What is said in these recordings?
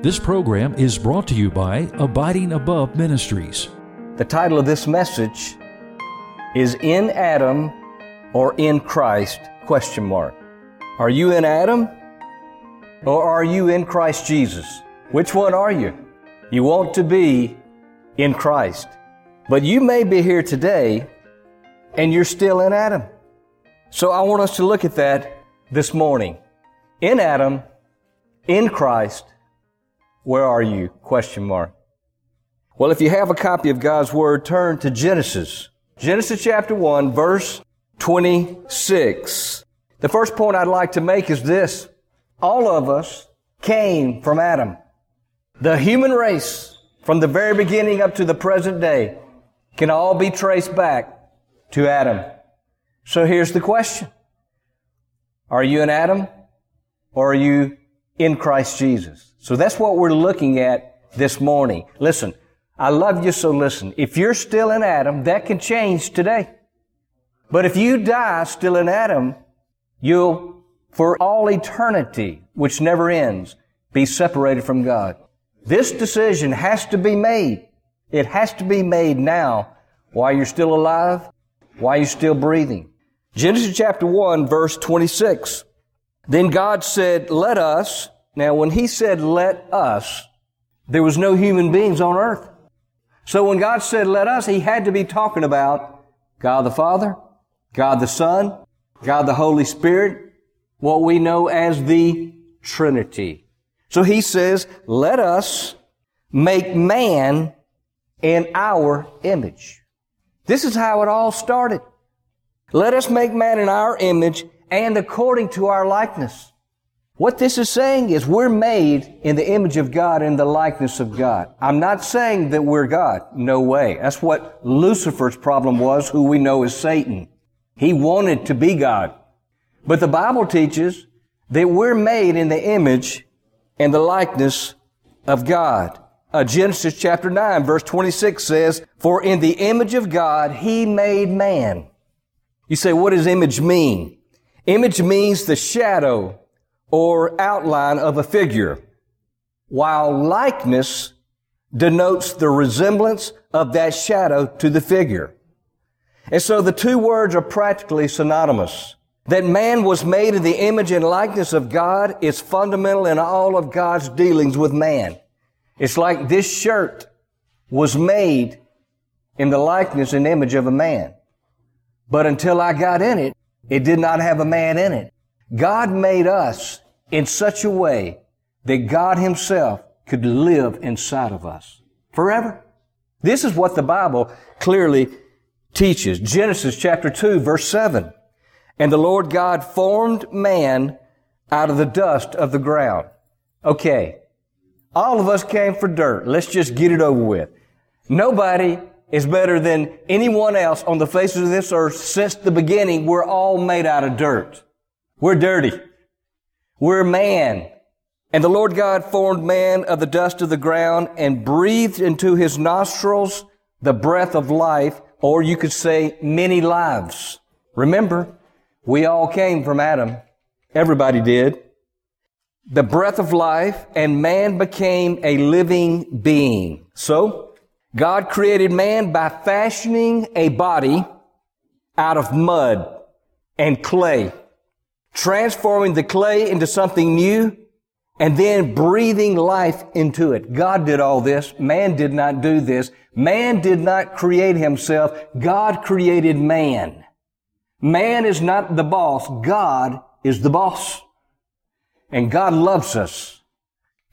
This program is brought to you by Abiding Above Ministries. The title of this message is In Adam or in Christ? Question mark. Are you in Adam or are you in Christ Jesus? Which one are you? You want to be in Christ. But you may be here today and you're still in Adam. So I want us to look at that this morning. In Adam, in Christ, where are you? Question mark. Well, if you have a copy of God's Word, turn to Genesis. Genesis chapter 1, verse 26. The first point I'd like to make is this. All of us came from Adam. The human race, from the very beginning up to the present day, can all be traced back to Adam. So here's the question. Are you in Adam or are you in Christ Jesus? So that's what we're looking at this morning. Listen, I love you, so listen. If you're still in Adam, that can change today. But if you die still in Adam, you'll, for all eternity, which never ends, be separated from God. This decision has to be made. It has to be made now while you're still alive, while you're still breathing. Genesis chapter 1 verse 26. Then God said, let us. Now when He said, let us, there was no human beings on earth. So when God said, let us, He had to be talking about God the Father, God the Son, God the Holy Spirit, what we know as the Trinity. So He says, let us make man in our image. This is how it all started. Let us make man in our image and according to our likeness. What this is saying is we're made in the image of God and the likeness of God. I'm not saying that we're God. No way. That's what Lucifer's problem was, who we know as Satan. He wanted to be God. But the Bible teaches that we're made in the image and the likeness of God. Uh, Genesis chapter 9 verse 26 says, For in the image of God He made man. You say, what does image mean? Image means the shadow or outline of a figure, while likeness denotes the resemblance of that shadow to the figure. And so the two words are practically synonymous. That man was made in the image and likeness of God is fundamental in all of God's dealings with man. It's like this shirt was made in the likeness and image of a man. But until I got in it, it did not have a man in it. God made us in such a way that God himself could live inside of us forever. This is what the Bible clearly teaches. Genesis chapter 2 verse 7. And the Lord God formed man out of the dust of the ground. Okay. All of us came for dirt. Let's just get it over with. Nobody is better than anyone else on the faces of this earth since the beginning. We're all made out of dirt. We're dirty. We're man. And the Lord God formed man of the dust of the ground and breathed into his nostrils the breath of life, or you could say many lives. Remember, we all came from Adam. Everybody did. The breath of life and man became a living being. So, God created man by fashioning a body out of mud and clay, transforming the clay into something new, and then breathing life into it. God did all this. Man did not do this. Man did not create himself. God created man. Man is not the boss. God is the boss. And God loves us.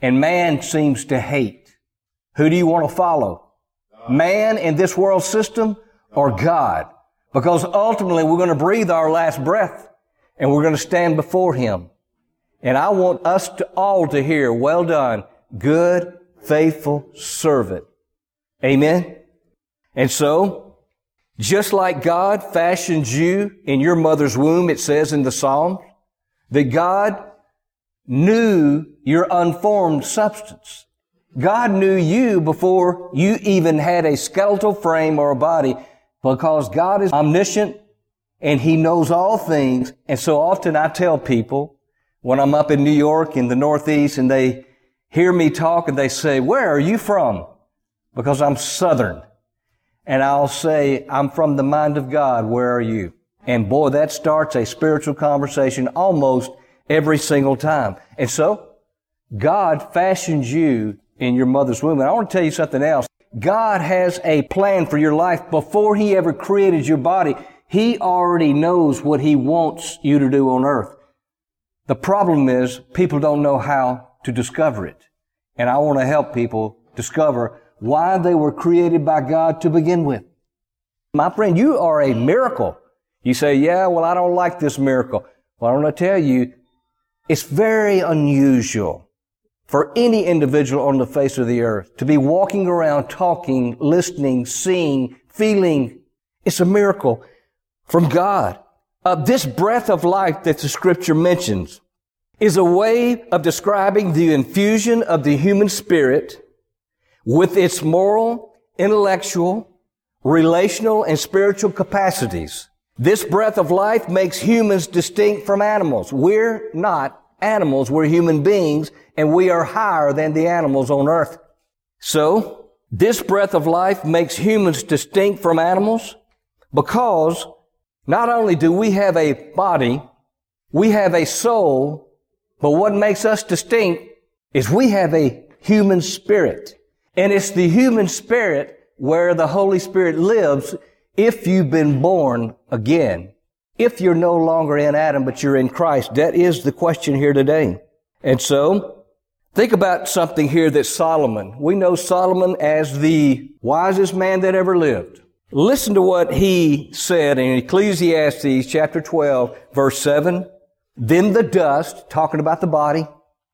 And man seems to hate. Who do you want to follow? man in this world system or God. Because ultimately we're going to breathe our last breath and we're going to stand before Him. And I want us to all to hear, well done, good, faithful servant. Amen. And so, just like God fashioned you in your mother's womb, it says in the Psalms, that God knew your unformed substance. God knew you before you even had a skeletal frame or a body because God is omniscient and He knows all things. And so often I tell people when I'm up in New York in the Northeast and they hear me talk and they say, where are you from? Because I'm Southern. And I'll say, I'm from the mind of God. Where are you? And boy, that starts a spiritual conversation almost every single time. And so, God fashions you in your mother's womb. And I want to tell you something else. God has a plan for your life before He ever created your body. He already knows what He wants you to do on earth. The problem is people don't know how to discover it. And I want to help people discover why they were created by God to begin with. My friend, you are a miracle. You say, yeah, well, I don't like this miracle. Well, I want to tell you, it's very unusual for any individual on the face of the earth to be walking around talking, listening, seeing, feeling. It's a miracle from God. Uh, this breath of life that the scripture mentions is a way of describing the infusion of the human spirit with its moral, intellectual, relational, and spiritual capacities. This breath of life makes humans distinct from animals. We're not animals, we're human beings, and we are higher than the animals on earth. So, this breath of life makes humans distinct from animals because not only do we have a body, we have a soul, but what makes us distinct is we have a human spirit. And it's the human spirit where the Holy Spirit lives if you've been born again. If you're no longer in Adam, but you're in Christ. That is the question here today. And so, think about something here that Solomon, we know Solomon as the wisest man that ever lived. Listen to what he said in Ecclesiastes chapter 12, verse 7. Then the dust, talking about the body,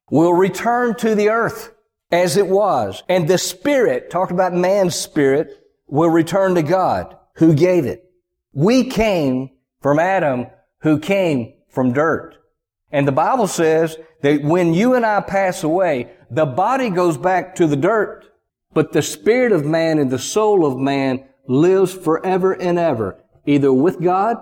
will return to the earth as it was. And the spirit, talking about man's spirit, will return to God who gave it. We came from Adam who came from dirt. And the Bible says that when you and I pass away, the body goes back to the dirt, but the spirit of man and the soul of man lives forever and ever, either with God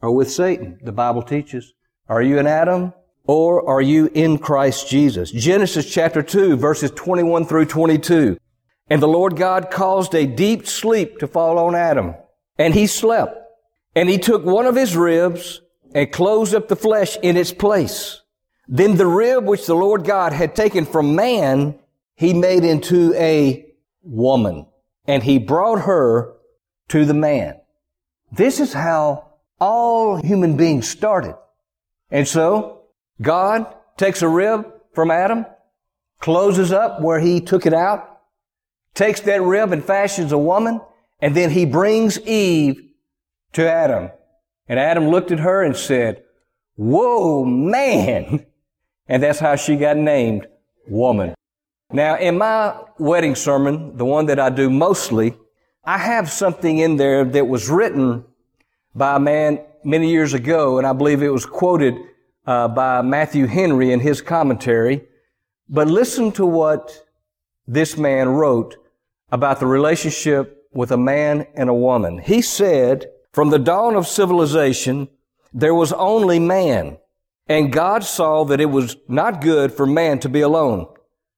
or with Satan, the Bible teaches. Are you in Adam or are you in Christ Jesus? Genesis chapter 2 verses 21 through 22. And the Lord God caused a deep sleep to fall on Adam and he slept. And he took one of his ribs and closed up the flesh in its place. Then the rib which the Lord God had taken from man, he made into a woman and he brought her to the man. This is how all human beings started. And so God takes a rib from Adam, closes up where he took it out, takes that rib and fashions a woman, and then he brings Eve to Adam. And Adam looked at her and said, Whoa, man! And that's how she got named woman. Now, in my wedding sermon, the one that I do mostly, I have something in there that was written by a man many years ago, and I believe it was quoted uh, by Matthew Henry in his commentary. But listen to what this man wrote about the relationship with a man and a woman. He said, from the dawn of civilization, there was only man, and God saw that it was not good for man to be alone.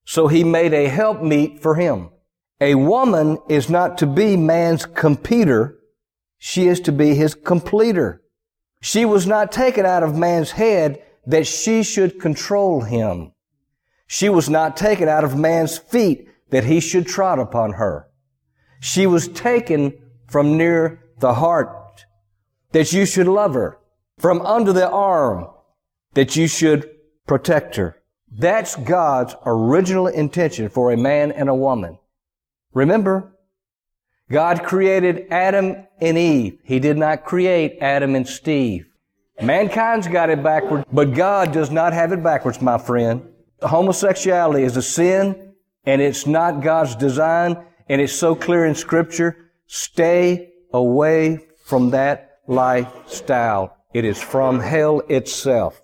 So he made a helpmeet for him. A woman is not to be man's completer. She is to be his completer. She was not taken out of man's head that she should control him. She was not taken out of man's feet that he should trot upon her. She was taken from near the heart that you should love her, from under the arm that you should protect her. That's God's original intention for a man and a woman. Remember, God created Adam and Eve. He did not create Adam and Steve. Mankind's got it backwards, but God does not have it backwards, my friend. Homosexuality is a sin, and it's not God's design, and it's so clear in Scripture. Stay away from that lifestyle. It is from hell itself.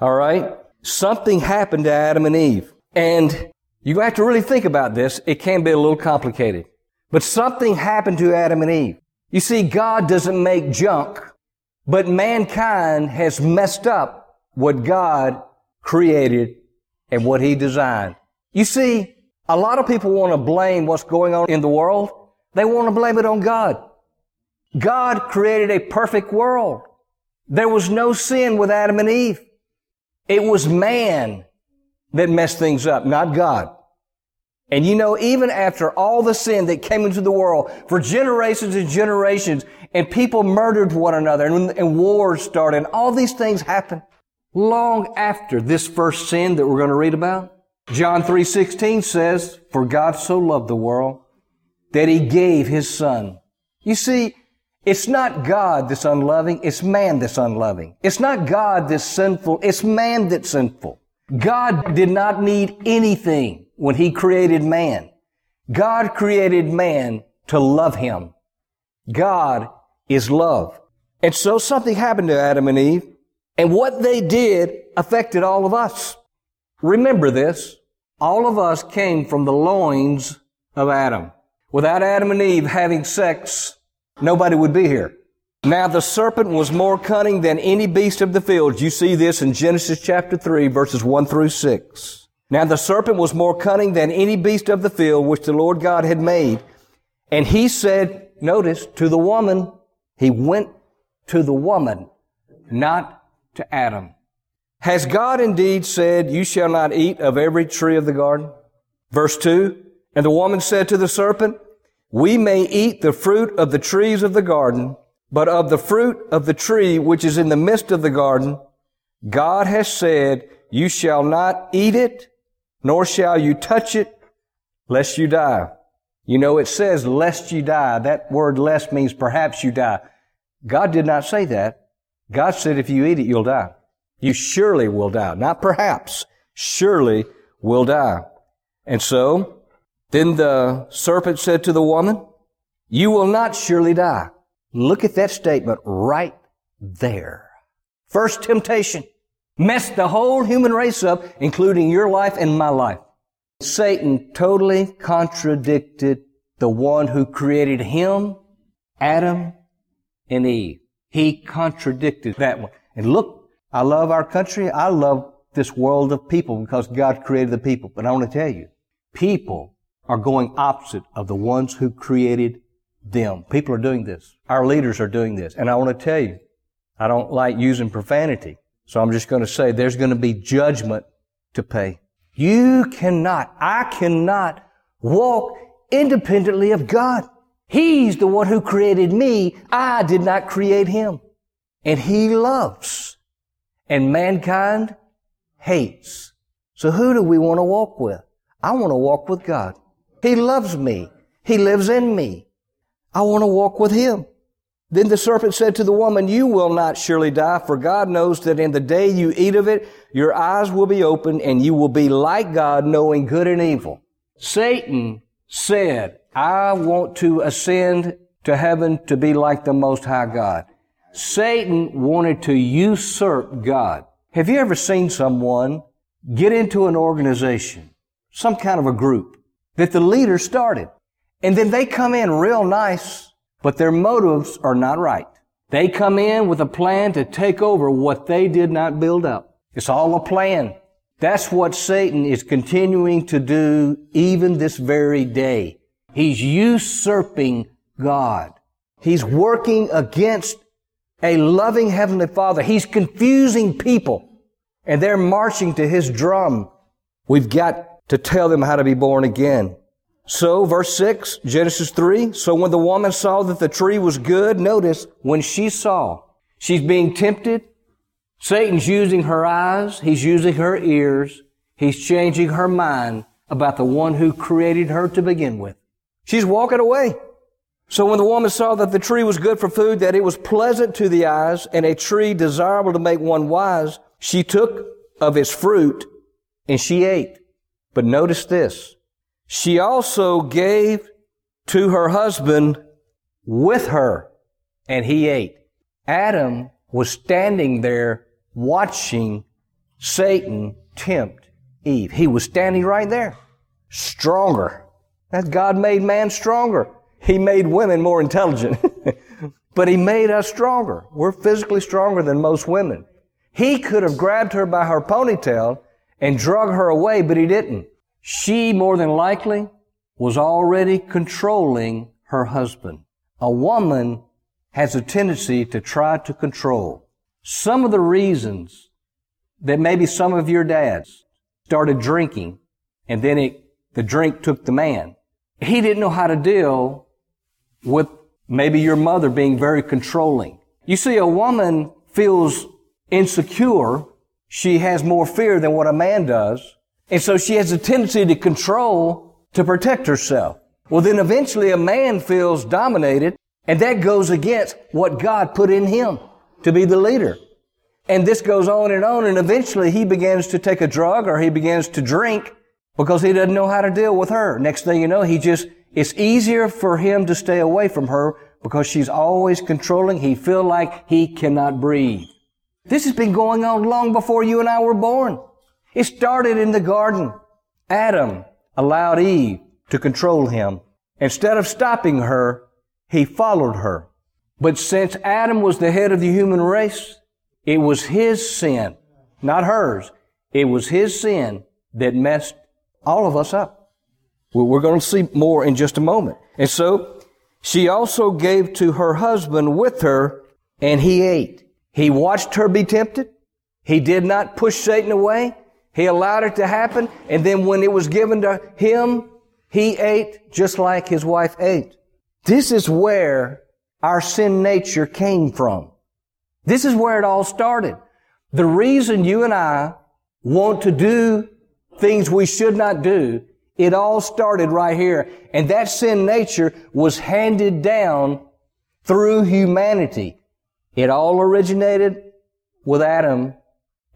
All right? Something happened to Adam and Eve. And you have to really think about this. It can be a little complicated. But something happened to Adam and Eve. You see, God doesn't make junk, but mankind has messed up what God created and what He designed. You see, a lot of people want to blame what's going on in the world. They want to blame it on God. God created a perfect world. There was no sin with Adam and Eve. It was man that messed things up, not God. And you know, even after all the sin that came into the world for generations and generations, and people murdered one another, and, and wars started, and all these things happened long after this first sin that we're going to read about. John 3:16 says, "For God so loved the world that he gave his son." You see, it's not God that's unloving, it's man that's unloving. It's not God that's sinful, it's man that's sinful. God did not need anything when he created man. God created man to love him. God is love. And so something happened to Adam and Eve, and what they did affected all of us. Remember this. All of us came from the loins of Adam. Without Adam and Eve having sex, nobody would be here. Now the serpent was more cunning than any beast of the field. You see this in Genesis chapter 3 verses 1 through 6. Now the serpent was more cunning than any beast of the field which the Lord God had made. And he said, notice, to the woman, he went to the woman, not to Adam. Has God indeed said, you shall not eat of every tree of the garden? Verse 2, and the woman said to the serpent, we may eat the fruit of the trees of the garden, but of the fruit of the tree which is in the midst of the garden, God has said, you shall not eat it, nor shall you touch it, lest you die. You know, it says, lest you die. That word lest means perhaps you die. God did not say that. God said, if you eat it, you'll die. You surely will die. Not perhaps. Surely will die. And so, then the serpent said to the woman, you will not surely die. Look at that statement right there. First temptation messed the whole human race up, including your life and my life. Satan totally contradicted the one who created him, Adam and Eve. He contradicted that one. And look, I love our country. I love this world of people because God created the people. But I want to tell you, people are going opposite of the ones who created them. People are doing this. Our leaders are doing this. And I want to tell you, I don't like using profanity. So I'm just going to say there's going to be judgment to pay. You cannot, I cannot walk independently of God. He's the one who created me. I did not create him. And he loves. And mankind hates. So who do we want to walk with? I want to walk with God. He loves me. He lives in me. I want to walk with him. Then the serpent said to the woman, You will not surely die, for God knows that in the day you eat of it, your eyes will be opened and you will be like God, knowing good and evil. Satan said, I want to ascend to heaven to be like the Most High God. Satan wanted to usurp God. Have you ever seen someone get into an organization, some kind of a group that the leader started, and then they come in real nice but their motives are not right. They come in with a plan to take over what they did not build up. It's all a plan. That's what Satan is continuing to do even this very day. He's usurping God. He's working against a loving Heavenly Father. He's confusing people and they're marching to His drum. We've got to tell them how to be born again. So, verse 6, Genesis 3. So when the woman saw that the tree was good, notice, when she saw, she's being tempted. Satan's using her eyes. He's using her ears. He's changing her mind about the one who created her to begin with. She's walking away. So when the woman saw that the tree was good for food, that it was pleasant to the eyes, and a tree desirable to make one wise, she took of its fruit and she ate. But notice this. She also gave to her husband with her, and he ate. Adam was standing there watching Satan tempt Eve. He was standing right there, stronger. That God made man stronger. He made women more intelligent, but he made us stronger. We're physically stronger than most women. He could have grabbed her by her ponytail and drug her away, but he didn't. She more than likely was already controlling her husband. A woman has a tendency to try to control. Some of the reasons that maybe some of your dads started drinking and then it, the drink took the man. He didn't know how to deal with maybe your mother being very controlling. You see, a woman feels insecure. She has more fear than what a man does. And so she has a tendency to control to protect herself. Well, then eventually a man feels dominated and that goes against what God put in him to be the leader. And this goes on and on and eventually he begins to take a drug or he begins to drink because he doesn't know how to deal with her. Next thing you know, he just, it's easier for him to stay away from her because she's always controlling. He feel like he cannot breathe. This has been going on long before you and I were born. It started in the garden. Adam allowed Eve to control him. Instead of stopping her, he followed her. But since Adam was the head of the human race, it was his sin, not hers. It was his sin that messed all of us up. We're going to see more in just a moment. And so she also gave to her husband with her and he ate. He watched her be tempted. He did not push Satan away. He allowed it to happen. And then when it was given to him, he ate just like his wife ate. This is where our sin nature came from. This is where it all started. The reason you and I want to do things we should not do, it all started right here. And that sin nature was handed down through humanity. It all originated with Adam.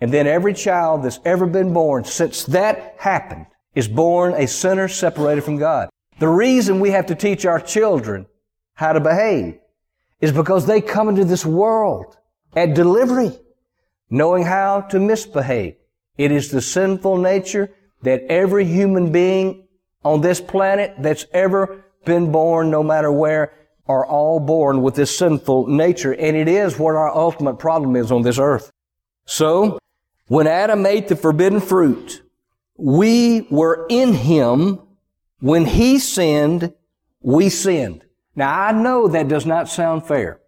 And then every child that's ever been born since that happened is born a sinner separated from God. The reason we have to teach our children how to behave is because they come into this world at delivery knowing how to misbehave. It is the sinful nature that every human being on this planet that's ever been born, no matter where, are all born with this sinful nature, and it is what our ultimate problem is on this earth. So, when Adam ate the forbidden fruit, we were in him. When he sinned, we sinned. Now, I know that does not sound fair.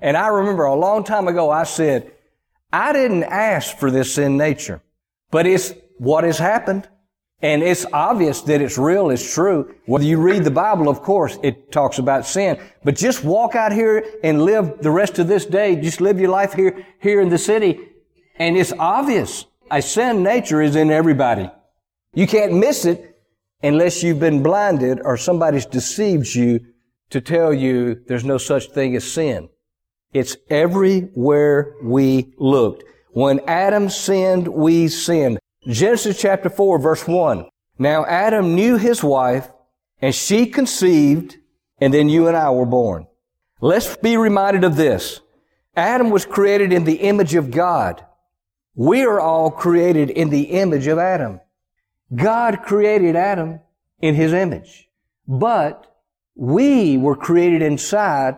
And I remember a long time ago I said, I didn't ask for this sin nature, but it's what has happened. And it's obvious that it's real, it's true. Whether you read the Bible, of course, it talks about sin. But just walk out here and live the rest of this day. Just live your life here, here in the city. And it's obvious. A sin nature is in everybody. You can't miss it unless you've been blinded or somebody's deceived you to tell you there's no such thing as sin. It's everywhere we looked. When Adam sinned, we sinned. Genesis chapter 4 verse 1. Now Adam knew his wife and she conceived and then you and I were born. Let's be reminded of this. Adam was created in the image of God. We are all created in the image of Adam. God created Adam in his image, but we were created inside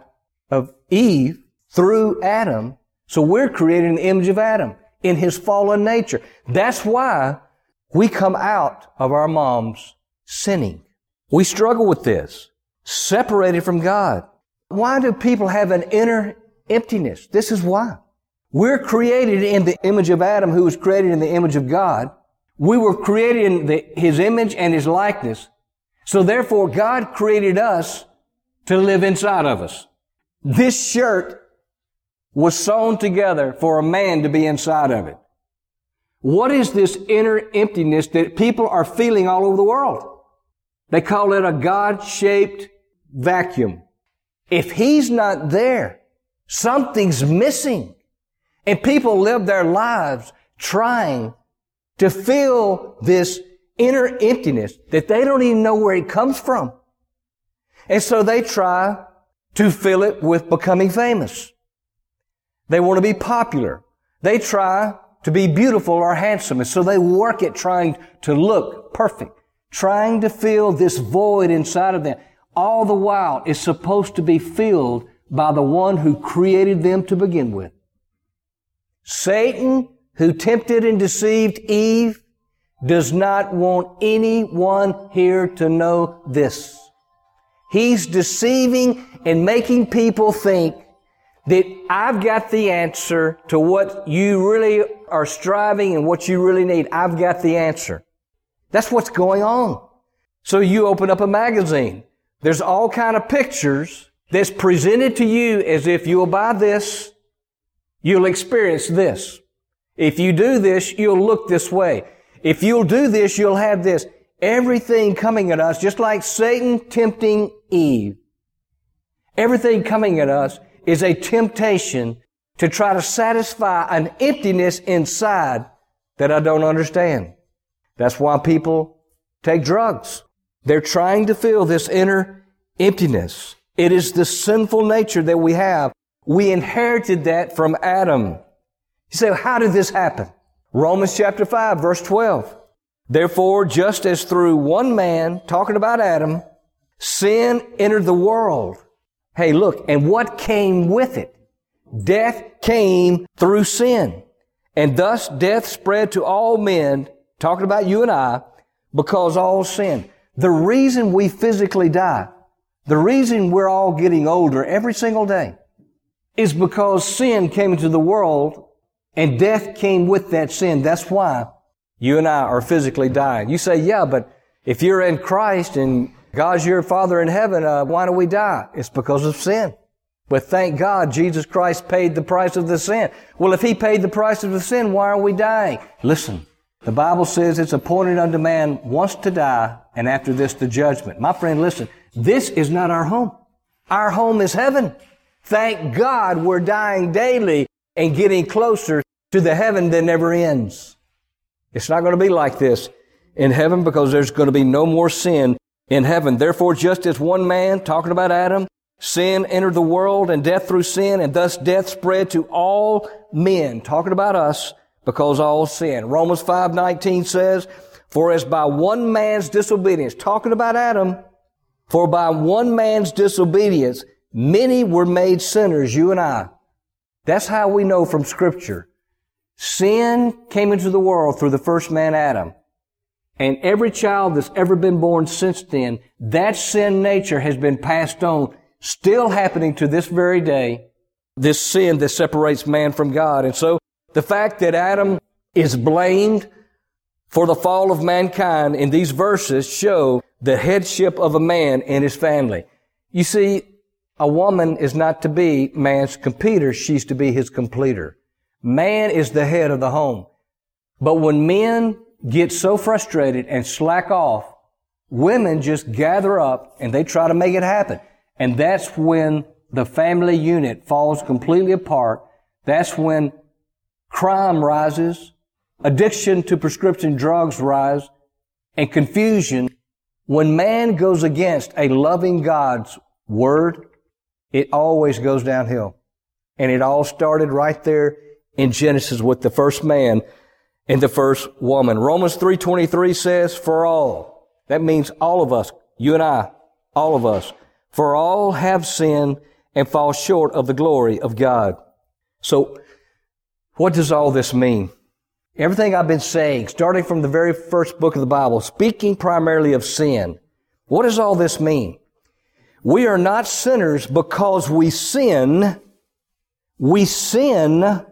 of Eve through Adam. So we're created in the image of Adam in his fallen nature. That's why we come out of our moms sinning. We struggle with this, separated from God. Why do people have an inner emptiness? This is why. We're created in the image of Adam, who was created in the image of God. We were created in the, his image and his likeness. So therefore, God created us to live inside of us. This shirt was sewn together for a man to be inside of it. What is this inner emptiness that people are feeling all over the world? They call it a God-shaped vacuum. If he's not there, something's missing. And people live their lives trying to fill this inner emptiness that they don't even know where it comes from. And so they try to fill it with becoming famous. They want to be popular. They try to be beautiful or handsome. And so they work at trying to look perfect, trying to fill this void inside of them. All the while is supposed to be filled by the one who created them to begin with. Satan, who tempted and deceived Eve, does not want anyone here to know this. He's deceiving and making people think that I've got the answer to what you really are striving and what you really need. I've got the answer. That's what's going on. So you open up a magazine. There's all kind of pictures that's presented to you as if you'll buy this, you'll experience this. If you do this, you'll look this way. If you'll do this, you'll have this. Everything coming at us, just like Satan tempting Eve. Everything coming at us is a temptation to try to satisfy an emptiness inside that I don't understand. That's why people take drugs. They're trying to fill this inner emptiness. It is the sinful nature that we have. We inherited that from Adam. You say, how did this happen? Romans chapter 5 verse 12. Therefore, just as through one man, talking about Adam, sin entered the world. Hey, look, and what came with it? Death came through sin. And thus death spread to all men, talking about you and I, because all sin. The reason we physically die, the reason we're all getting older every single day, is because sin came into the world and death came with that sin. That's why you and I are physically dying. You say, yeah, but if you're in Christ and God's your Father in heaven, uh, why do we die? It's because of sin. But thank God Jesus Christ paid the price of the sin. Well, if He paid the price of the sin, why are we dying? Listen, the Bible says it's appointed unto man once to die, and after this the judgment. My friend, listen, this is not our home. Our home is heaven. Thank God we're dying daily and getting closer to the heaven that never ends. It's not going to be like this in heaven because there's going to be no more sin in heaven. Therefore, just as one man, talking about Adam, sin entered the world and death through sin, and thus death spread to all men, talking about us, because all sin. Romans 5:19 says, "For as by one man's disobedience, talking about Adam, for by one man's disobedience many were made sinners, you and I." That's how we know from scripture. Sin came into the world through the first man Adam. And every child that's ever been born since then, that sin nature has been passed on, still happening to this very day, this sin that separates man from God. And so the fact that Adam is blamed for the fall of mankind in these verses show the headship of a man and his family. You see, a woman is not to be man's completer, she's to be his completer. Man is the head of the home. But when men get so frustrated and slack off, women just gather up and they try to make it happen. And that's when the family unit falls completely apart. That's when crime rises, addiction to prescription drugs rise, and confusion. When man goes against a loving God's word, it always goes downhill. And it all started right there in Genesis with the first man and the first woman. Romans 3.23 says, for all. That means all of us, you and I, all of us. For all have sinned and fall short of the glory of God. So, what does all this mean? Everything I've been saying, starting from the very first book of the Bible, speaking primarily of sin, what does all this mean? We are not sinners because we sin. We sin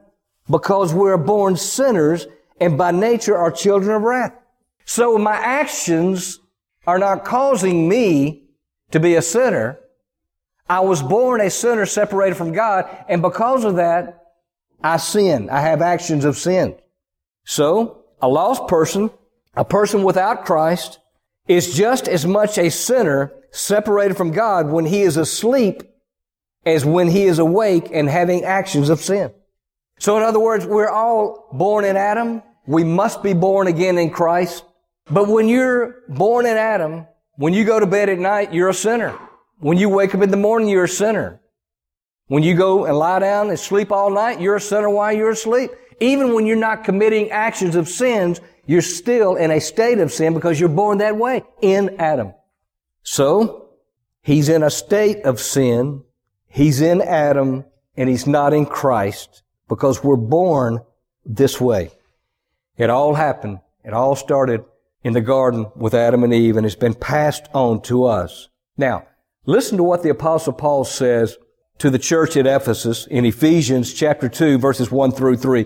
because we're born sinners and by nature are children of wrath. So my actions are not causing me to be a sinner. I was born a sinner separated from God, and because of that, I sin. I have actions of sin. So, a lost person, a person without Christ, is just as much a sinner separated from God when he is asleep as when he is awake and having actions of sin. So in other words, we're all born in Adam. We must be born again in Christ. But when you're born in Adam, when you go to bed at night, you're a sinner. When you wake up in the morning, you're a sinner. When you go and lie down and sleep all night, you're a sinner while you're asleep. Even when you're not committing actions of sins, you're still in a state of sin because you're born that way in Adam. So, he's in a state of sin. He's in Adam and he's not in Christ because we're born this way. It all happened It all started in the garden with Adam and Eve and it's been passed on to us. Now, listen to what the apostle Paul says to the church at Ephesus in Ephesians chapter 2 verses 1 through 3.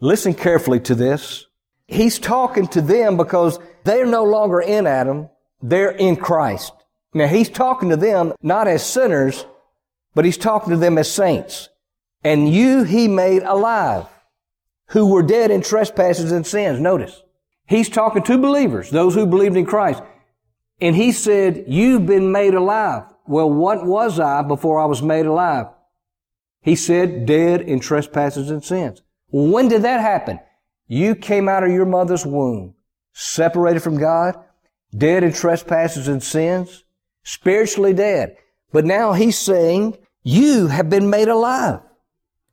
Listen carefully to this. He's talking to them because they're no longer in Adam. They're in Christ. Now he's talking to them not as sinners, but he's talking to them as saints. And you he made alive who were dead in trespasses and sins. Notice. He's talking to believers, those who believed in Christ. And he said, you've been made alive. Well, what was I before I was made alive? He said, dead in trespasses and sins. When did that happen? You came out of your mother's womb, separated from God, dead in trespasses and sins, spiritually dead. But now he's saying, you have been made alive,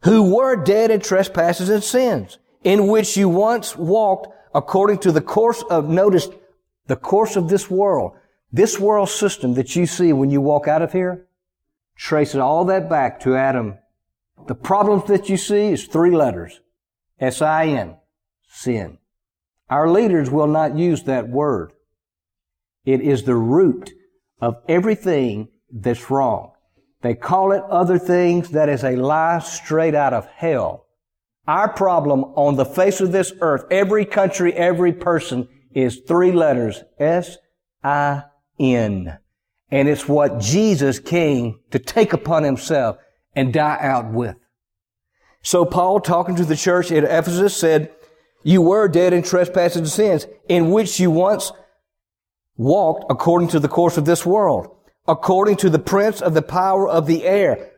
who were dead in trespasses and sins, in which you once walked according to the course of, notice, the course of this world. This world system that you see when you walk out of here traces all that back to Adam. The problems that you see is three letters. S-I-N. Sin. Our leaders will not use that word. It is the root of everything that's wrong. They call it other things that is a lie straight out of hell. Our problem on the face of this earth, every country, every person is three letters. S-I-N. And it's what Jesus came to take upon himself and die out with. So Paul, talking to the church at Ephesus, said, You were dead in trespasses and sins, in which you once walked according to the course of this world, according to the prince of the power of the air.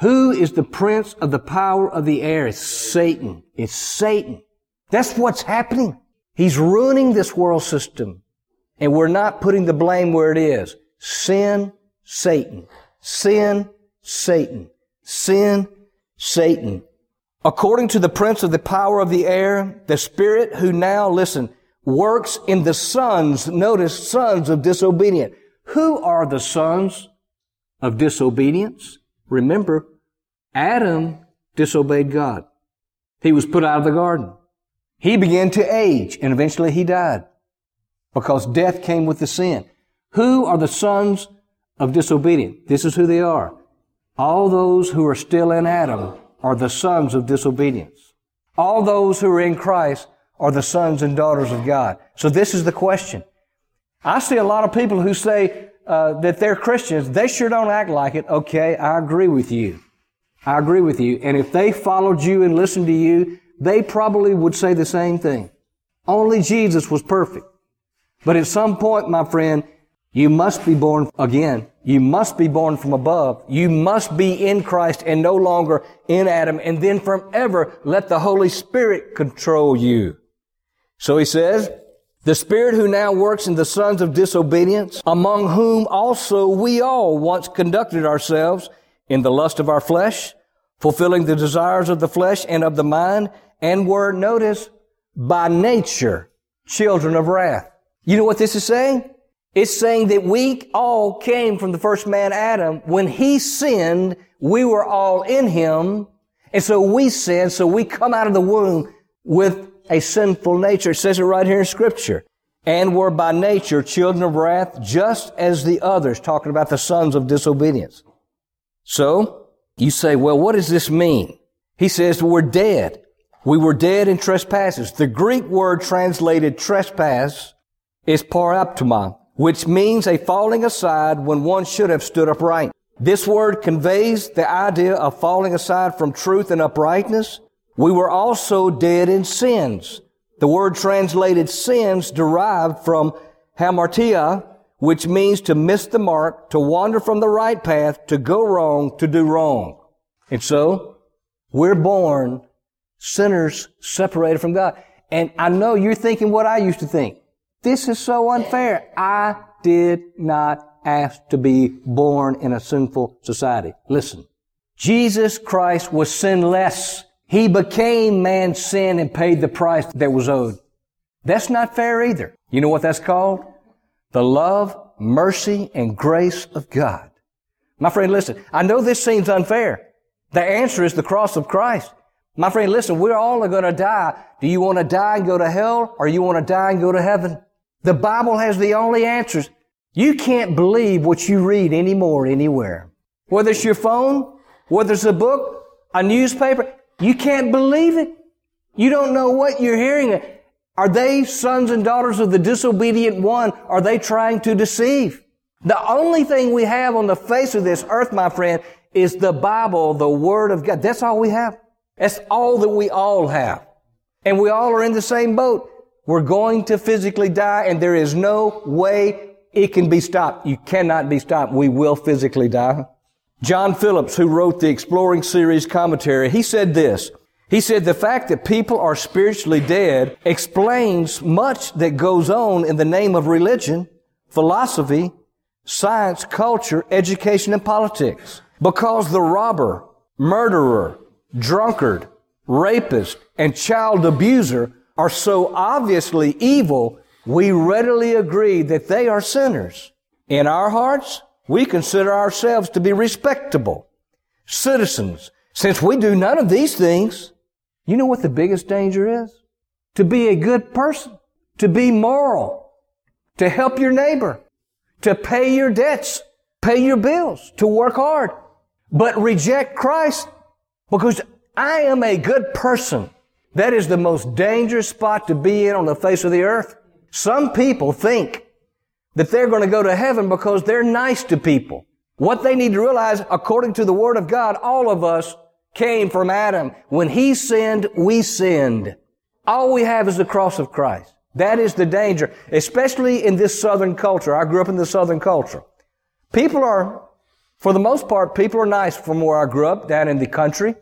Who is the prince of the power of the air? It's Satan. It's Satan. That's what's happening. He's ruining this world system. And we're not putting the blame where it is. Sin, Satan. Sin, Satan. Sin, Satan. According to the prince of the power of the air, the spirit who now, listen, works in the sons, notice sons of disobedience. Who are the sons of disobedience? Remember, Adam disobeyed God. He was put out of the garden. He began to age and eventually he died because death came with the sin. Who are the sons of disobedience? This is who they are. All those who are still in Adam are the sons of disobedience. All those who are in Christ are the sons and daughters of God. So this is the question. I see a lot of people who say uh, that they're Christians. They sure don't act like it. Okay, I agree with you. I agree with you. And if they followed you and listened to you, they probably would say the same thing. Only Jesus was perfect. But at some point, my friend, you must be born again. You must be born from above. You must be in Christ and no longer in Adam. And then forever, let the Holy Spirit control you. So he says, the Spirit who now works in the sons of disobedience, among whom also we all once conducted ourselves in the lust of our flesh, fulfilling the desires of the flesh and of the mind, and were, notice, by nature, children of wrath. You know what this is saying? It's saying that we all came from the first man Adam. When he sinned, we were all in him. And so we sinned, so we come out of the womb with a sinful nature. It says it right here in scripture. And were by nature children of wrath, just as the others, talking about the sons of disobedience. So, you say, well, what does this mean? He says we're dead. We were dead in trespasses. The Greek word translated trespass is paraptoma, which means a falling aside when one should have stood upright. This word conveys the idea of falling aside from truth and uprightness. We were also dead in sins. The word translated sins derived from hamartia, which means to miss the mark, to wander from the right path, to go wrong, to do wrong. And so, we're born sinners separated from God. And I know you're thinking what I used to think. This is so unfair. I did not ask to be born in a sinful society. Listen. Jesus Christ was sinless. He became man's sin and paid the price that was owed. That's not fair either. You know what that's called? The love, mercy, and grace of God. My friend, listen. I know this seems unfair. The answer is the cross of Christ. My friend, listen, we're all going to die. Do you want to die and go to hell or you want to die and go to heaven? The Bible has the only answers. You can't believe what you read anymore anywhere. Whether it's your phone, whether it's a book, a newspaper, you can't believe it. You don't know what you're hearing. Are they sons and daughters of the disobedient one? Are they trying to deceive? The only thing we have on the face of this earth, my friend, is the Bible, the Word of God. That's all we have. That's all that we all have. And we all are in the same boat. We're going to physically die and there is no way it can be stopped. You cannot be stopped. We will physically die. John Phillips, who wrote the Exploring Series commentary, he said this. He said the fact that people are spiritually dead explains much that goes on in the name of religion, philosophy, science, culture, education, and politics. Because the robber, murderer, drunkard, rapist, and child abuser are so obviously evil, we readily agree that they are sinners. In our hearts, we consider ourselves to be respectable citizens. Since we do none of these things, you know what the biggest danger is? To be a good person, to be moral, to help your neighbor, to pay your debts, pay your bills, to work hard, but reject Christ because I am a good person. That is the most dangerous spot to be in on the face of the earth. Some people think that they're going to go to heaven because they're nice to people. What they need to realize, according to the Word of God, all of us came from Adam. When he sinned, we sinned. All we have is the cross of Christ. That is the danger, especially in this southern culture. I grew up in the southern culture. People are, for the most part, people are nice from where I grew up, down in the country.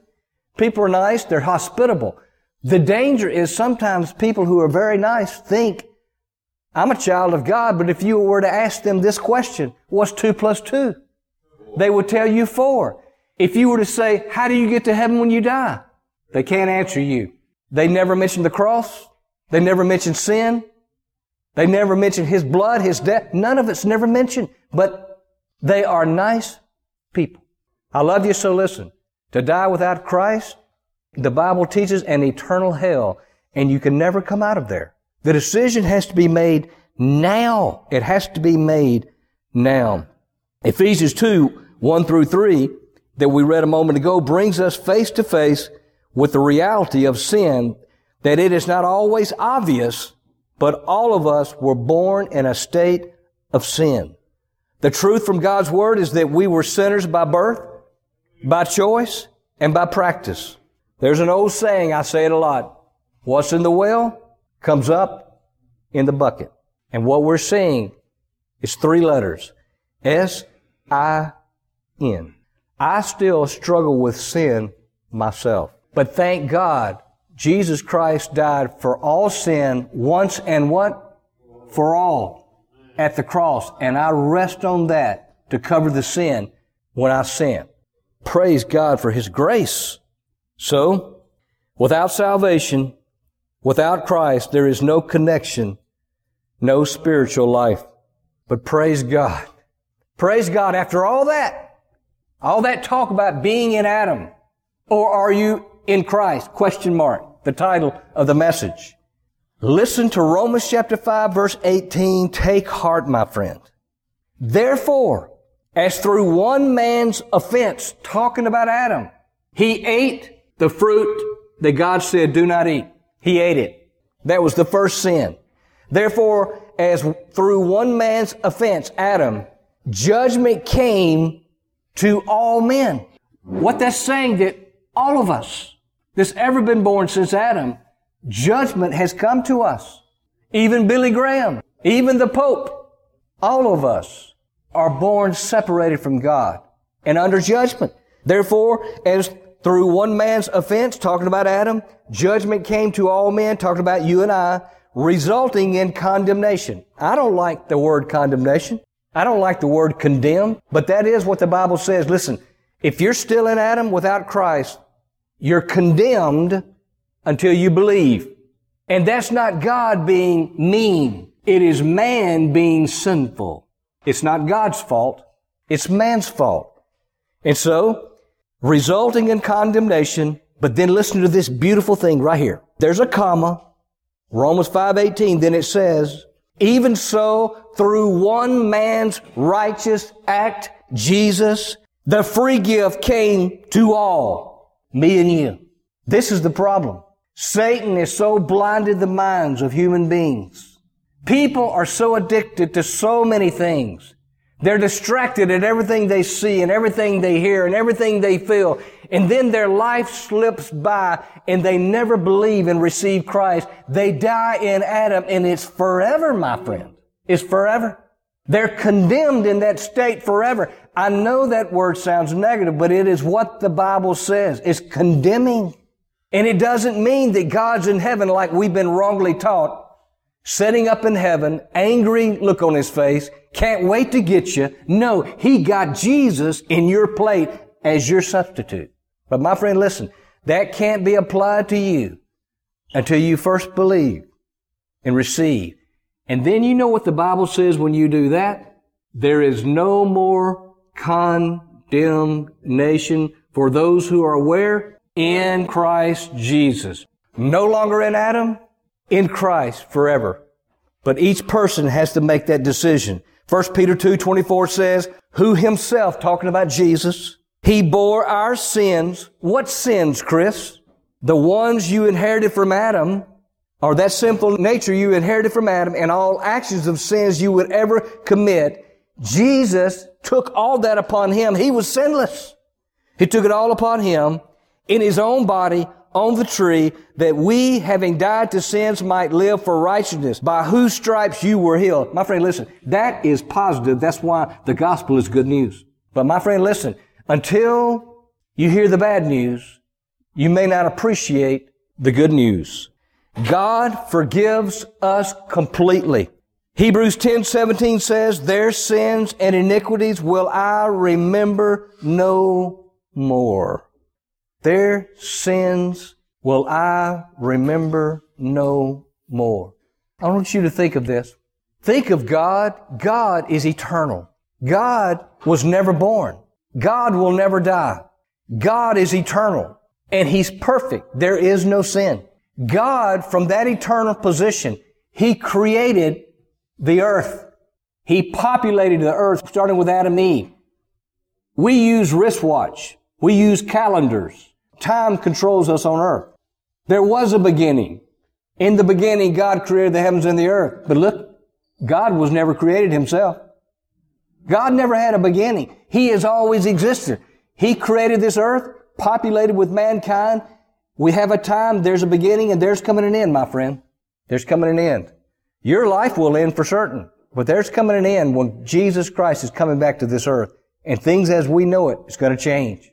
People are nice, they're hospitable. The danger is sometimes people who are very nice think, I'm a child of God, but if you were to ask them this question, what's two plus two? They would tell you four. If you were to say, how do you get to heaven when you die? They can't answer you. They never mention the cross. They never mention sin. They never mention His blood, His death. None of it's never mentioned, but they are nice people. I love you, so listen. To die without Christ, the Bible teaches an eternal hell, and you can never come out of there. The decision has to be made now. It has to be made now. Ephesians 2, 1 through 3 that we read a moment ago brings us face to face with the reality of sin that it is not always obvious, but all of us were born in a state of sin. The truth from God's Word is that we were sinners by birth, by choice, and by practice. There's an old saying, I say it a lot. What's in the well comes up in the bucket. And what we're seeing is three letters. S-I-N. I still struggle with sin myself. But thank God, Jesus Christ died for all sin once and what? For all at the cross. And I rest on that to cover the sin when I sin. Praise God for His grace. So, without salvation, without Christ, there is no connection, no spiritual life. But praise God. Praise God. After all that, all that talk about being in Adam, or are you in Christ? Question mark. The title of the message. Listen to Romans chapter 5 verse 18. Take heart, my friend. Therefore, as through one man's offense, talking about Adam, he ate the fruit that God said, do not eat. He ate it. That was the first sin. Therefore, as through one man's offense, Adam, judgment came to all men. What that's saying that all of us that's ever been born since Adam, judgment has come to us. Even Billy Graham, even the Pope, all of us are born separated from God and under judgment. Therefore, as through one man's offense, talking about Adam, judgment came to all men, talking about you and I, resulting in condemnation. I don't like the word condemnation. I don't like the word condemn, but that is what the Bible says. Listen, if you're still in Adam without Christ, you're condemned until you believe. And that's not God being mean. It is man being sinful. It's not God's fault. It's man's fault. And so, resulting in condemnation, But then listen to this beautiful thing right here. There's a comma. Romans 5:18 then it says, even so through one man's righteous act Jesus the free gift came to all, me and you. This is the problem. Satan has so blinded the minds of human beings. People are so addicted to so many things. They're distracted at everything they see and everything they hear and everything they feel. And then their life slips by and they never believe and receive Christ. They die in Adam and it's forever, my friend. It's forever. They're condemned in that state forever. I know that word sounds negative, but it is what the Bible says. It's condemning. And it doesn't mean that God's in heaven like we've been wrongly taught, setting up in heaven, angry look on his face, can't wait to get you. No, he got Jesus in your plate as your substitute. But my friend, listen, that can't be applied to you until you first believe and receive. And then you know what the Bible says when you do that? There is no more condemnation for those who are where? in Christ Jesus. No longer in Adam, in Christ forever. But each person has to make that decision. 1 Peter 2, 24 says, who himself, talking about Jesus, he bore our sins. What sins, Chris? The ones you inherited from Adam, or that sinful nature you inherited from Adam, and all actions of sins you would ever commit. Jesus took all that upon him. He was sinless. He took it all upon him in his own body on the tree that we, having died to sins, might live for righteousness, by whose stripes you were healed. My friend, listen, that is positive. That's why the gospel is good news. But my friend, listen, until you hear the bad news, you may not appreciate the good news. God forgives us completely. Hebrews 10, 17 says, their sins and iniquities will I remember no more. Their sins will I remember no more. I want you to think of this. Think of God. God is eternal. God was never born. God will never die. God is eternal and He's perfect. There is no sin. God, from that eternal position, He created the earth. He populated the earth starting with Adam and Eve. We use wristwatch. We use calendars. Time controls us on earth. There was a beginning. In the beginning, God created the heavens and the earth. But look, God was never created himself. God never had a beginning. He has always existed. He created this earth, populated with mankind. We have a time, there's a beginning, and there's coming an end, my friend. There's coming an end. Your life will end for certain, but there's coming an end when Jesus Christ is coming back to this earth, and things as we know it is going to change.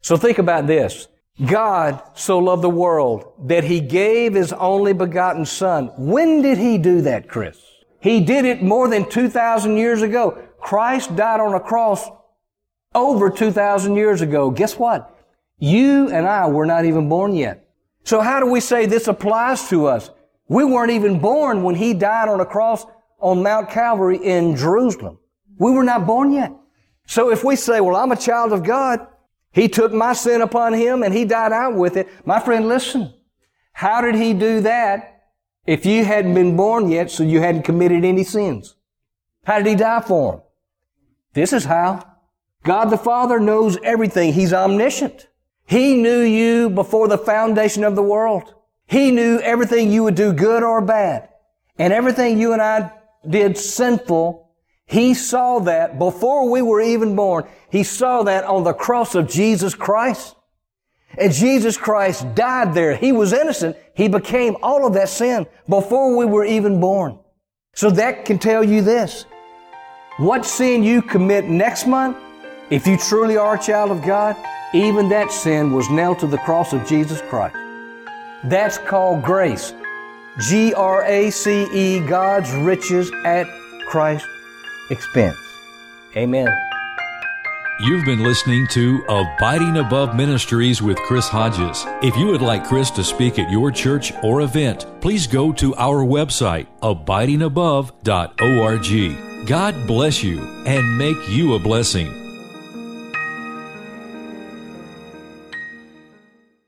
So think about this. God so loved the world that He gave His only begotten Son. When did He do that, Chris? He did it more than 2,000 years ago. Christ died on a cross over 2,000 years ago. Guess what? You and I were not even born yet. So how do we say this applies to us? We weren't even born when He died on a cross on Mount Calvary in Jerusalem. We were not born yet. So if we say, well, I'm a child of God, he took my sin upon him and he died out with it. My friend, listen. How did he do that if you hadn't been born yet so you hadn't committed any sins? How did he die for them? This is how. God the Father knows everything. He's omniscient. He knew you before the foundation of the world. He knew everything you would do good or bad. And everything you and I did sinful he saw that before we were even born. He saw that on the cross of Jesus Christ. And Jesus Christ died there. He was innocent. He became all of that sin before we were even born. So that can tell you this. What sin you commit next month, if you truly are a child of God, even that sin was nailed to the cross of Jesus Christ. That's called grace. G-R-A-C-E, God's riches at Christ expense. Amen. You've been listening to Abiding Above Ministries with Chris Hodges. If you would like Chris to speak at your church or event, please go to our website, abidingabove.org. God bless you and make you a blessing.